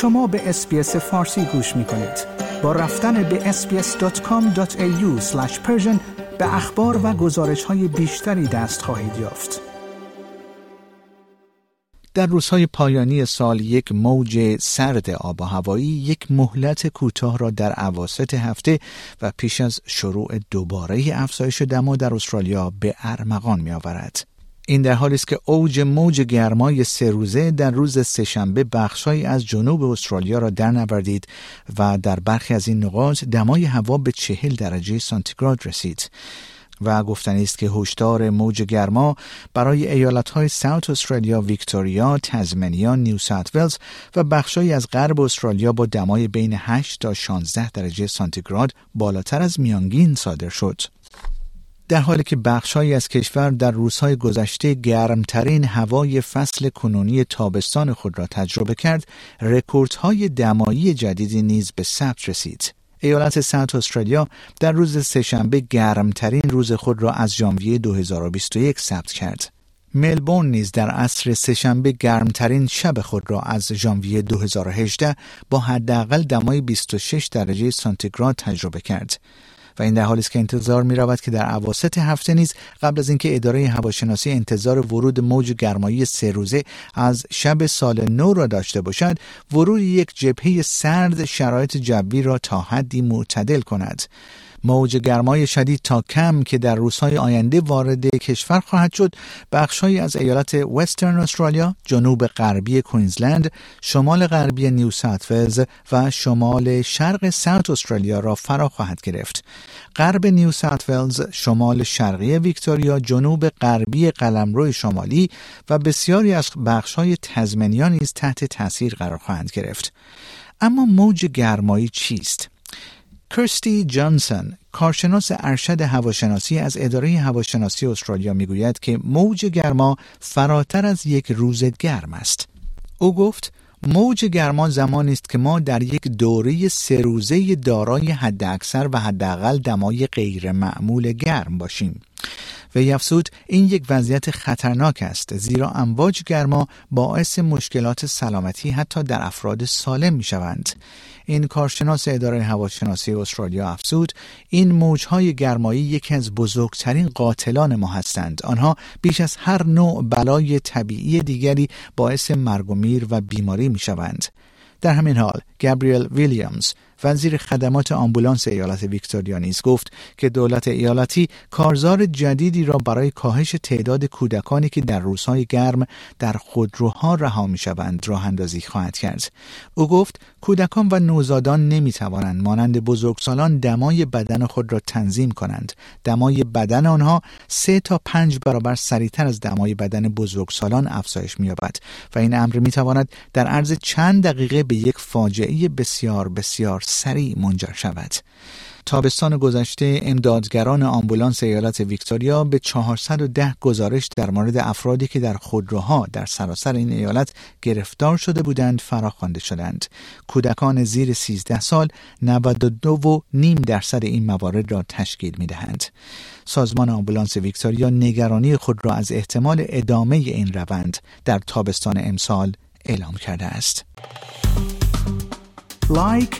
شما به اسپیس فارسی گوش می کنید. با رفتن به sbs.com.au به اخبار و گزارش های بیشتری دست خواهید یافت. در روزهای پایانی سال یک موج سرد آب و هوایی یک مهلت کوتاه را در عواسط هفته و پیش از شروع دوباره افزایش دما در استرالیا به ارمغان می آورد. این در حالی است که اوج موج گرمای سه روزه در روز سهشنبه بخشهایی از جنوب استرالیا را در نوردید و در برخی از این نقاط دمای هوا به چهل درجه سانتیگراد رسید. و گفتنی است که هشدار موج گرما برای ایالتهای ساوت استرالیا، ویکتوریا، تزمنیا، نیو ساوت ولز و بخشهایی از غرب استرالیا با دمای بین 8 تا 16 درجه سانتیگراد بالاتر از میانگین صادر شد. در حالی که بخشهایی از کشور در روزهای گذشته گرمترین هوای فصل کنونی تابستان خود را تجربه کرد، رکوردهای دمایی جدیدی نیز به ثبت رسید. ایالت سنت استرالیا در روز سهشنبه گرمترین روز خود را از ژانویه 2021 ثبت کرد. ملبورن نیز در عصر سهشنبه گرمترین شب خود را از ژانویه 2018 با حداقل دمای 26 درجه سانتیگراد تجربه کرد. و این در حالی است که انتظار می رود که در عواسط هفته نیز قبل از اینکه اداره هواشناسی انتظار ورود موج گرمایی سه روزه از شب سال نو را داشته باشد ورود یک جبهه سرد شرایط جوی را تا حدی معتدل کند موج گرمای شدید تا کم که در روزهای آینده وارد کشور خواهد شد بخشهایی از ایالت وسترن استرالیا، جنوب غربی کوینزلند، شمال غربی نیو ساوت و شمال شرق ساوت استرالیا را فرا خواهد گرفت. غرب نیو ساوت شمال شرقی ویکتوریا، جنوب غربی قلمرو شمالی و بسیاری از بخشهای تزمنیا نیز تحت تاثیر قرار خواهند گرفت. اما موج گرمایی چیست؟ کرستی جانسون کارشناس ارشد هواشناسی از اداره هواشناسی استرالیا می‌گوید که موج گرما فراتر از یک روز گرم است. او گفت موج گرما زمانی است که ما در یک دوره سه روزه دارای حداکثر و حداقل دمای غیر معمول گرم باشیم. و یفسود این یک وضعیت خطرناک است زیرا امواج گرما باعث مشکلات سلامتی حتی در افراد سالم می شوند. این کارشناس اداره هواشناسی استرالیا افزود این موجهای گرمایی یکی از بزرگترین قاتلان ما هستند آنها بیش از هر نوع بلای طبیعی دیگری باعث مرگ و میر و بیماری می شوند در همین حال گابریل ویلیامز وزیر خدمات آمبولانس ایالت ویکتوریا نیز گفت که دولت ایالتی کارزار جدیدی را برای کاهش تعداد کودکانی که در روزهای گرم در خودروها رها می‌شوند راه اندازی خواهد کرد. او گفت کودکان و نوزادان نمی توانند مانند بزرگسالان دمای بدن خود را تنظیم کنند. دمای بدن آنها سه تا پنج برابر سریعتر از دمای بدن بزرگسالان افزایش مییابد و این امر می تواند در عرض چند دقیقه به یک فاجعه بسیار بسیار سریع منجر شود تابستان گذشته امدادگران آمبولانس ایالت ویکتوریا به 410 گزارش در مورد افرادی که در خودروها در سراسر این ایالت گرفتار شده بودند فراخوانده شدند. کودکان زیر 13 سال 92 و نیم درصد این موارد را تشکیل می دهند. سازمان آمبولانس ویکتوریا نگرانی خود را از احتمال ادامه این روند در تابستان امسال اعلام کرده است. Like،